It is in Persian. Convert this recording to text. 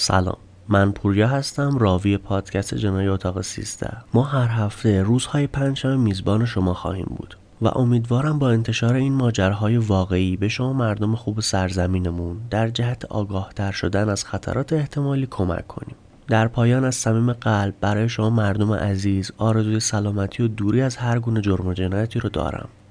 سلام. من پوریا هستم راوی پادکست جنای اتاق سیزده. ما هر هفته روزهای پنجشنبه میزبان شما خواهیم بود و امیدوارم با انتشار این ماجرهای واقعی به شما مردم خوب سرزمینمون در جهت آگاهتر شدن از خطرات احتمالی کمک کنیم. در پایان از صمیم قلب برای شما مردم عزیز آرزوی سلامتی و دوری از هر گونه جرم و جنایتی رو دارم.